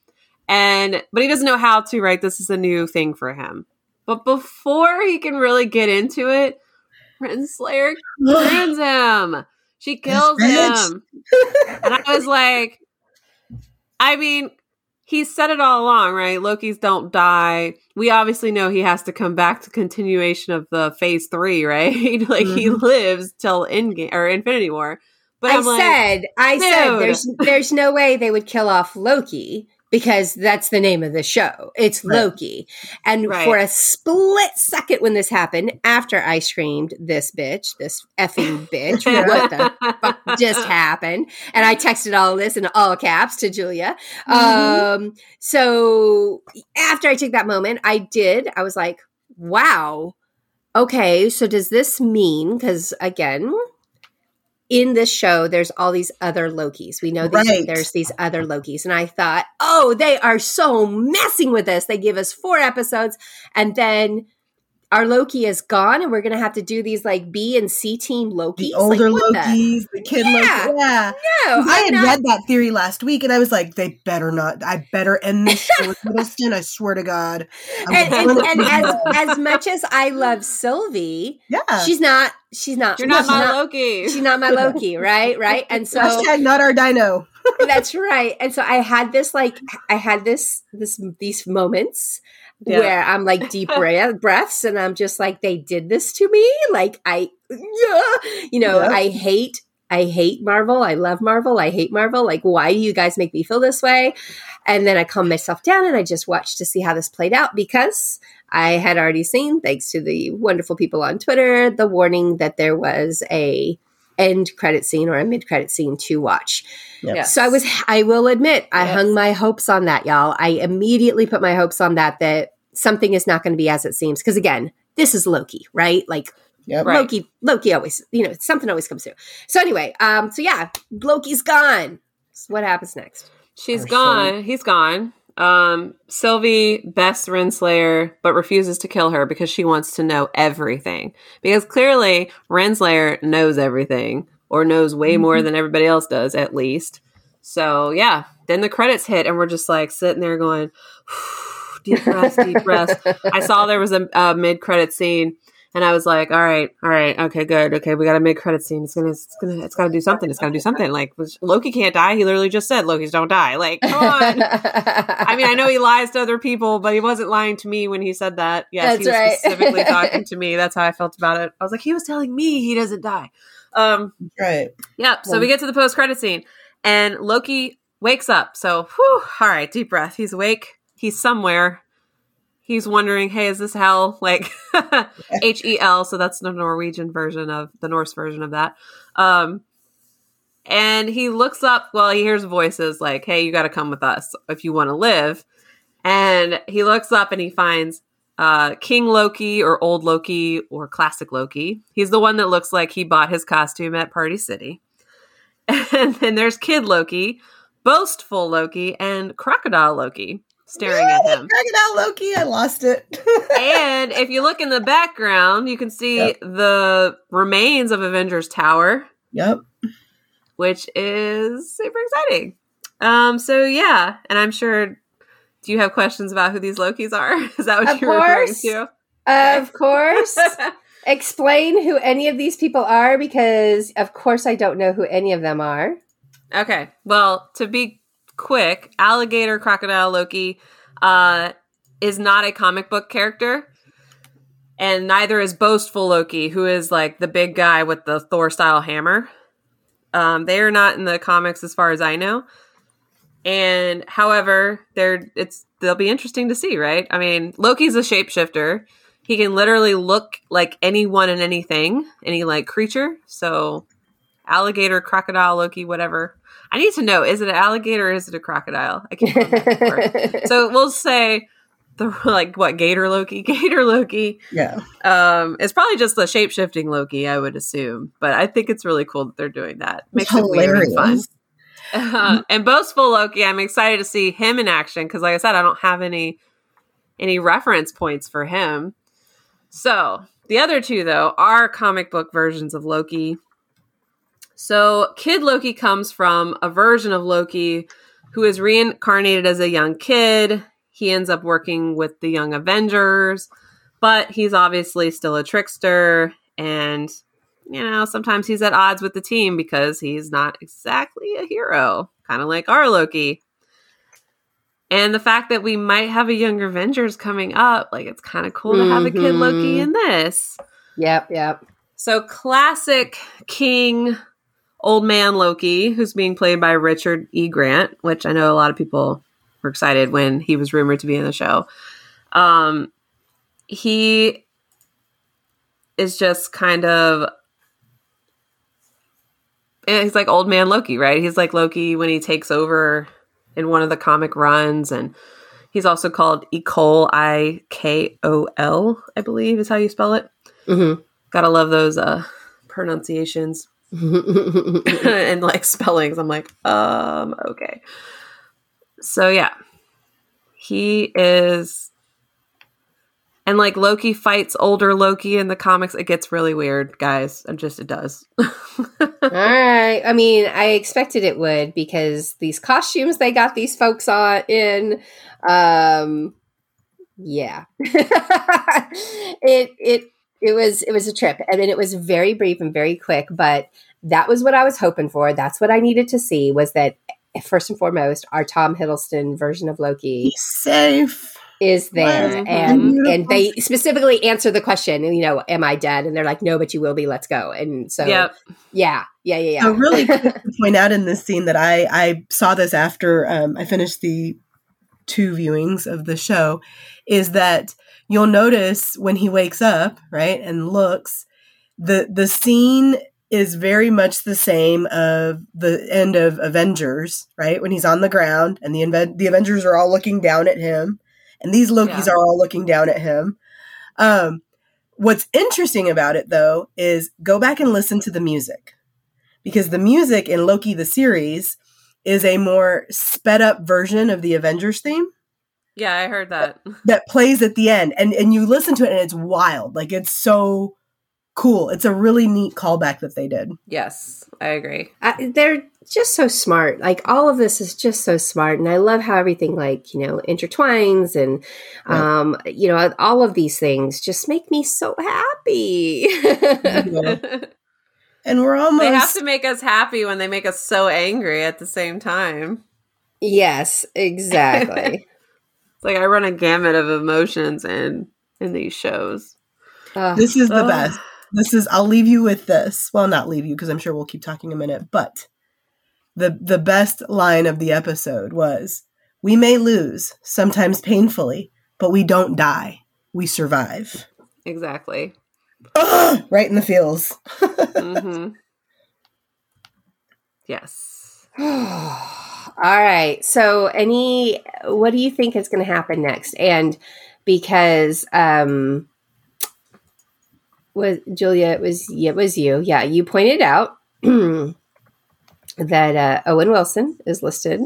And but he doesn't know how to, right? This is a new thing for him. But before he can really get into it, Renslayer turns him. She kills him. And I was like, I mean, he said it all along, right? Loki's don't die. We obviously know he has to come back to continuation of the phase three, right? like he Mhm. lives till Endgame or Infinity War. But I I'm like, said, I said, there's there's no way they would kill off Loki because that's the name of the show. It's Right. Loki. And Right. for a split second when this happened, after I screamed, "This bitch, this effing bitch, what the fuck just happened?" And I texted all this in all caps to Julia. Um, so after I took that moment, I did. I was like, "Wow." Okay, so does this mean because again, in this show, there's all these other Lokis. We know these, Right. there's these other Lokis. And I thought, oh, they are so messing with us. They give us four episodes and then our Loki is gone and we're going to have to do these like B and C team Lokis. the older like, what the- the, kid Yeah. loki yeah No, I had not- read that theory last week, and I was like, "They better not. I better end this show with Hiddleston. I swear to God." I'm and, and, and as, as much as I love Sylvie, yeah, she's not, she's not, You're not she's my Loki. She's not my Loki, right? Right. And so hashtag not our dino. that's right and so i had this like i had this this these moments Yeah. where i'm like deep breath, breaths and i'm just like they did this to me? Like i yeah, you know Yep. i hate i hate marvel. I love marvel. I hate marvel. Like why do you guys make me feel this way? And then i calmed myself down and i just watched to see how this played out because i had already seen thanks to the wonderful people on twitter the warning that there was a end credit scene or a mid credit scene to watch Yes. so I was, I will admit, I Yes. hung my hopes on that, y'all. I immediately put my hopes on that, that something is not going to be as it seems. Because again, this is Loki, right? Like Yep. Right. Loki, Loki always, you know, something always comes through. So anyway, um, so yeah, Loki's gone. So what happens next? She's Or gone. He's gone. Um, Sylvie bests Renslayer, but refuses to kill her because she wants to know everything. Because clearly, Renslayer knows everything, or knows way more than everybody else does, at least. So, yeah. Then the credits hit, and we're just like sitting there going, deep breaths, deep breaths. I saw there was a, a mid credit scene, and I was like, "All right, all right, okay, good, okay, we got a mid credit scene. It's gonna, it's gonna, it's got to do something. It's got to do something. Like Loki can't die. He literally just said Loki's don't die. Like, come on." I mean, I know he lies to other people, but he wasn't lying to me when he said that. Yes, he That's was right. specifically talking to me. That's how I felt about it. I was like, he was telling me he doesn't die. Um, Right. Yep. So we get to the post credit scene, and Loki wakes up. So, whew, all right, deep breath. He's awake. He's somewhere. He's wondering, hey, is this hell? Like H E L. So that's the Norwegian version of the Norse version of that. Um, and he looks up. Well, he hears voices like, hey, you got to come with us if you want to live. And he looks up and he finds uh, King Loki or Old Loki or Classic Loki. He's the one that looks like he bought his costume at Party City. And then there's Kid Loki, Boastful Loki, and Crocodile Loki staring at him. Crocodile Loki, I lost it. and if you look in the background, you can see Yep. the remains of Avengers Tower, yep. which is super exciting. Um, so yeah, and I'm sure. Do you have questions about who these Lokis are? Is that what Of you're referring course. to? Of course. Explain who any of these people are because, of course, I don't know who any of them are. Okay. Well, to be quick, alligator crocodile Loki uh, is not a comic book character, and neither is boastful Loki, who is like the big guy with the Thor style hammer. Um, they are not in the comics, as far as I know. And however, they're it's they'll be interesting to see, right? I mean, Loki's a shapeshifter. He can literally look like anyone and anything, any like creature. So alligator, crocodile, Loki, whatever. I need to know: is it an alligator or is it a crocodile? I can't remember. so we'll say the like what gator Loki, gator Loki. Yeah. Um, it's probably just the shape shifting Loki, I would assume. But I think it's really cool that they're doing that. Makes it weird and fun. Uh, and boastful Loki, I'm excited to see him in action because, like I said, I don't have any any reference points for him. So the other two, though, are comic book versions of Loki. So Kid Loki comes from a version of Loki who is reincarnated as a young kid. He ends up working with the Young Avengers, but he's obviously still a trickster and you know, sometimes he's at odds with the team because he's not exactly a hero, kind of like our Loki. And the fact that we might have a Younger Avengers coming up, like it's kind of cool to have a kid Loki Mhm. in this. Yep, yep. So, classic King Old Man Loki, who's being played by Richard E. Grant, which I know a lot of people were excited when he was rumored to be in the show. Um, he is just kind of. eh, He's like old man Loki, right? He's like Loki when he takes over in one of the comic runs, and he's also called Ikol, I K O L, I believe is how you spell it. Mhm. Gotta love those uh pronunciations and like spellings. I'm like, um, okay. So yeah. He is and like Loki fights older Loki in the comics. It gets really weird, guys. And just it does. All right. I mean, I expected it would because these costumes they got these folks on in, um, yeah, it it it was it was a trip, and then it was very brief and very quick. But that was what I was hoping for. That's what I needed to see. Was that first and foremost, our Tom Hiddleston version of Loki He's safe. is there and Beautiful. and they specifically answer the question you know am i dead and they're like no but you will be let's go and so yep. yeah yeah yeah yeah So really to point out in this scene that I I saw this after um, I finished the two viewings of the show is that you'll notice when he wakes up right and looks the the scene is very much the same of the end of Avengers right when he's on the ground and the Inve- the Avengers are all looking down at him and these Lokis Yeah. are all looking down at him. Um, what's interesting about it though is go back and listen to the music because the music in Loki the series is a more sped up version of the Avengers theme Yeah, I heard that. that plays at the end and and you listen to it and it's wild like it's so cool it's a really neat callback that they did Yes, I agree. I, they're just so smart like all of this is just so smart and i love how everything like you know intertwines and Right. um you know all of these things just make me so happy Yeah. and we're almost they have to make us happy when they make us so angry at the same time. yes exactly It's like I run a gamut of emotions in in these shows. Ugh. this is the Ugh. best this is i'll leave you with this well not leave you because i'm sure we'll keep talking a minute but the the best line of the episode was we may lose sometimes painfully but we don't die we survive Exactly. Ugh, right in the feels hmm yes. All right. So, any, what do you think is going to happen next? And because, um, was Julia? It was it was you. Yeah, you pointed out that uh, Owen Wilson is listed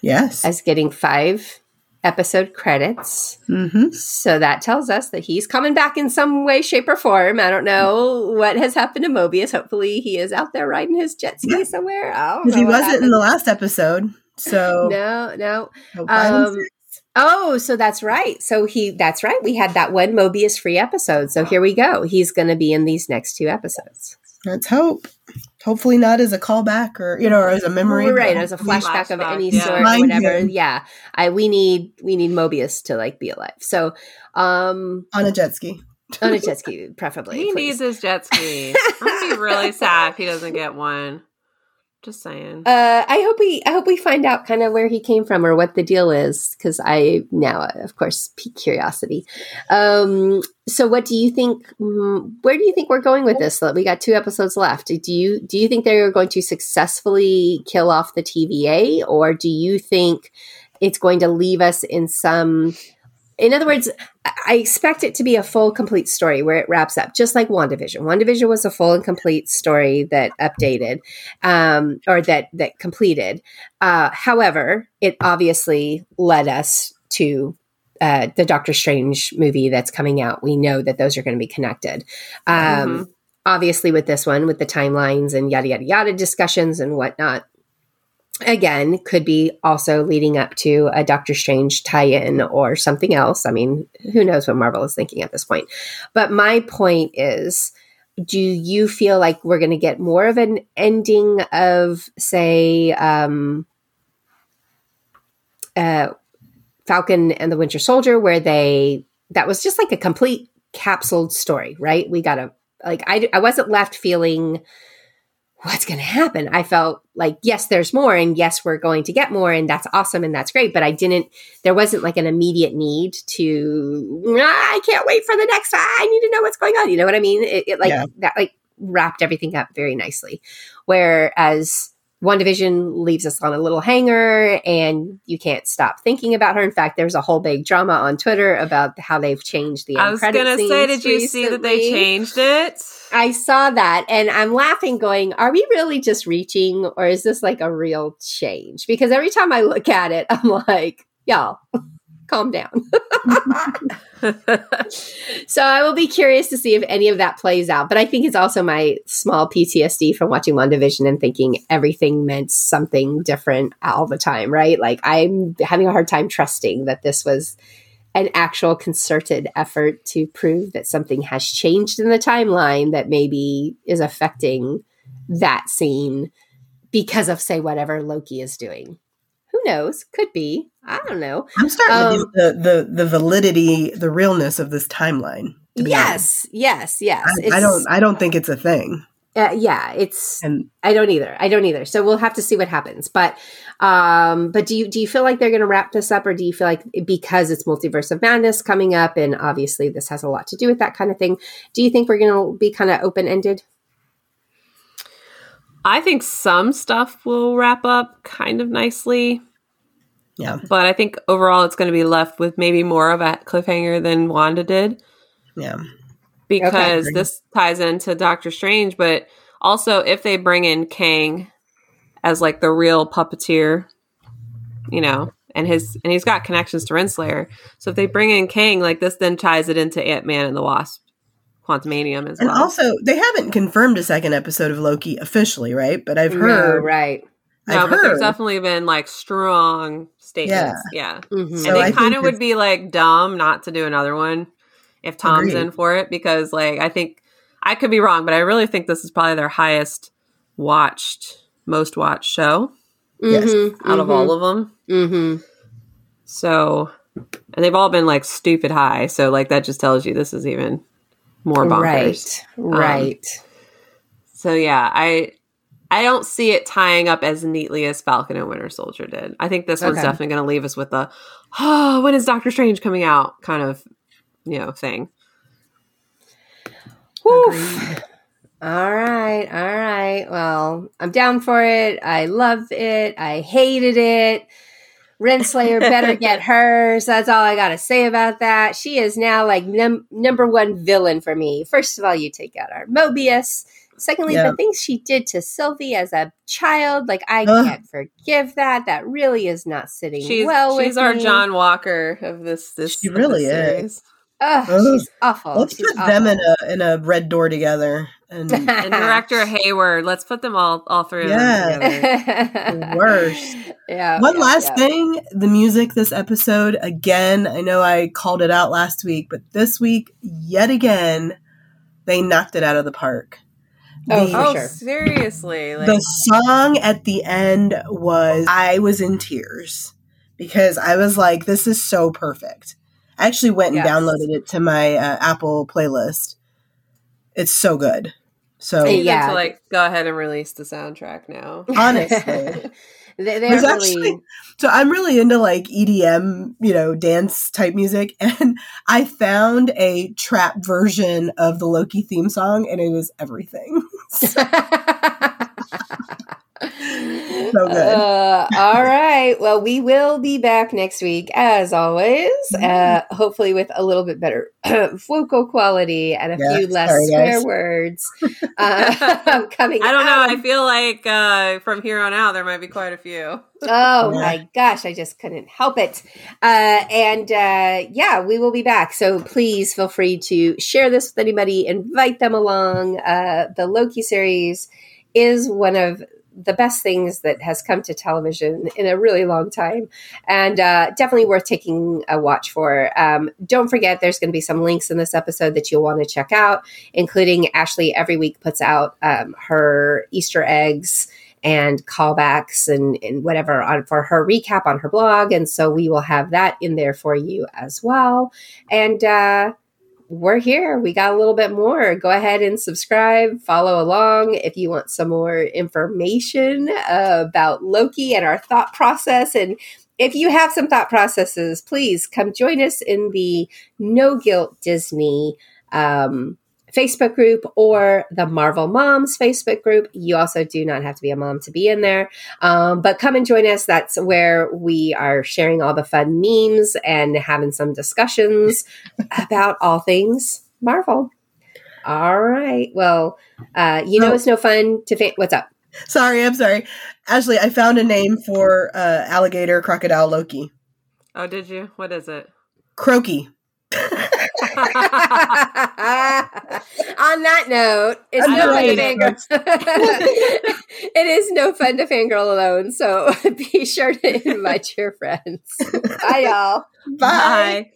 yes as getting five episode credits. mm-hmm. So that tells us that he's coming back in some way, shape, or form. I don't know what has happened to Mobius. Hopefully, he is out there riding his jet ski somewhere. Because he wasn't in the last episode So no, no. no Um. Oh, so that's right. So he, that's right. We had that one Mobius free episode. So here we go. He's going to be in these next two episodes. let's hope. Hopefully not as a callback or you know, or as a memory. Well, but right, as a hopefully- flashback of any yeah. sort or Mind whatever. him. Yeah, I we need we need Mobius to like be alive. So, um, on a jet ski. on a jet ski, preferably. He please. needs his jet ski. I'm gonna be really sad if he doesn't get one. Just saying. Uh, I hope we I hope we find out kind of where he came from or what the deal is because I now of course pique curiosity. Um, so what do you think? mm, Where do you think we're going with this? We got two episodes left. Do you do you think they're going to successfully kill off the TVA, or do you think it's going to leave us in some? In other words, I expect it to be a full, complete story where it wraps up, just like WandaVision. WandaVision was a full and complete story that updated um, or that that completed. Uh, however, it obviously led us to uh, the Doctor Strange movie that's coming out. We know that those are going to be connected. Um, Mhm. Obviously, with this one, with the timelines and yada yada yada discussions and whatnot. Again, could be also leading up to a Doctor Strange tie-in or something else. I mean, who knows what Marvel is thinking at this point. But my point is, do you feel like we're going to get more of an ending of say um uh falcon and the winter soldier where they that was just like a complete capsuled story right we got a like i, I wasn't left feeling what's going to happen? I felt like yes there's more and yes we're going to get more and that's awesome and that's great but i didn't there wasn't like an immediate need to "Ah, i can't wait for the next i need to know what's going on. You know what i mean? It, it like Yeah. that like wrapped everything up very nicely. Whereas WandaVision leaves us on a little hanger and you can't stop thinking about her in fact there's a whole big drama on twitter about how they've changed the I was gonna say, did you see that they changed it? I saw that and I'm laughing, going, Are we really just reaching or is this like a real change? Because every time I look at it, I'm like, Y'all, calm down. so I will be curious to see if any of that plays out. But I think it's also my small PTSD from watching WandaVision and thinking everything meant something different all the time, right? Like I'm having a hard time trusting that this was an actual concerted effort to prove that something has changed in the timeline that maybe is affecting that scene because of say whatever Loki is doing. Who knows? Could be. I don't know. I'm starting Um, to the, the the validity, the realness of this timeline. To be honest. Yes, yes, yes. I, I don't. I don't think it's a thing. Uh, yeah, it's. And I don't either. I don't either. So we'll have to see what happens. But, um, but do you do you feel like they're going to wrap this up, or do you feel like because it's multiverse of madness coming up, and obviously this has a lot to do with that kind of thing? Do you think we're going to be kind of open ended? I think some stuff will wrap up kind of nicely, yeah, but I think overall it's going to be left with maybe more of a cliffhanger than Wanda did yeah. because Okay. this ties into Doctor Strange. But also, if they bring in Kang as like the real puppeteer, you know, and his and he's got connections to Renslayer, so if they bring in Kang, like this, then ties it into Ant Man and the Wasp, Quantumania as And well. also, they haven't confirmed a second episode of Loki officially, right? But I've No, heard. right. no, I've but there's definitely been like strong statements. Yeah. Mhm. So and I they kind of would be like dumb not to do another one if Tom's Agreed. in for it because like I think I could be wrong, but I really think this is probably their highest watched, most watched show Yes. Mhm, out of mhm, all of them. mhm. So, and they've all been like stupid high. So like that just tells you this is even more bonkers. Right, um, right. So yeah, I I don't see it tying up as neatly as Falcon and Winter Soldier did. I think this one's Okay. definitely going to leave us with the oh, when is Doctor Strange coming out kind of you know thing. Woof. All right, all right. Well, I'm down for it. I love it. I hated it. Renslayer better get hers. That's all I got to say about that. She is now like num- number one villain for me. First of all, you take out our Mobius. Secondly, Yeah. the things she did to Sylvie as a child, like I Ugh. can't forgive that. That really is not sitting She's well with she's our me. John Walker of this this She really this is. Series. Oh, Ugh. she's awful. Let's She's put them in a in a red door together. And and director Hayward. Let's put them all all three of Yeah. them together. the worst. yeah. One yeah, last yeah. thing, the music this episode again. I know I called it out last week, but this week yet again they knocked it out of the park. Oh, The- Oh, sure. seriously? Like, the song at the end was I was in tears because I was like, this is so perfect. I actually went and Yes. downloaded it to my uh, Apple playlist. It's so good. So Hey, yeah. to like go ahead and release the soundtrack now. honestly, they, they're really. actually- so I'm really into like EDM, you know, dance type music, and I found a trap version of the Loki theme song, and it is everything. so good. Uh, all right. Well, we will be back next week, as always. Uh, hopefully, with a little bit better vocal quality and a Yeah, few less sorry, swear guys. words uh, coming. I don't know. I feel like uh, from here on out there might be quite a few. Oh Yeah. my gosh, I just couldn't help it. Uh, and uh, yeah, we will be back. So please feel free to share this with anybody, invite them along. Uh, the Loki series is one of the best things that has come to television in a really long time and uh, definitely worth taking a watch for. Um, don't forget, there's going to be some links in this episode that you'll want to check out, including Ashley every week puts out um, her Easter eggs and callbacks and, and whatever on for her recap on her blog. And so we will have that in there for you as well. And uh, we're here. We got a little bit more. Go ahead and subscribe, follow along if you want some more information about Loki and our thought process. And if you have some thought processes, please come join us in the No Guilt Disney um, Facebook group or the Marvel Moms Facebook group. You also do not have to be a mom to be in there, um, but come and join us. That's where we are sharing all the fun memes and having some discussions about all things Marvel. All right. Well, uh, you know Oh. it's no fun to fa- what's up. sorry, I'm sorry, Ashley. I found a name for uh, alligator crocodile Loki. Oh, did you? What is it? Croaky. On that note, it's I'm no fun to fangirl. it is no fun to fangirl alone, so be sure to invite your friends. Bye, y'all. Bye. Bye.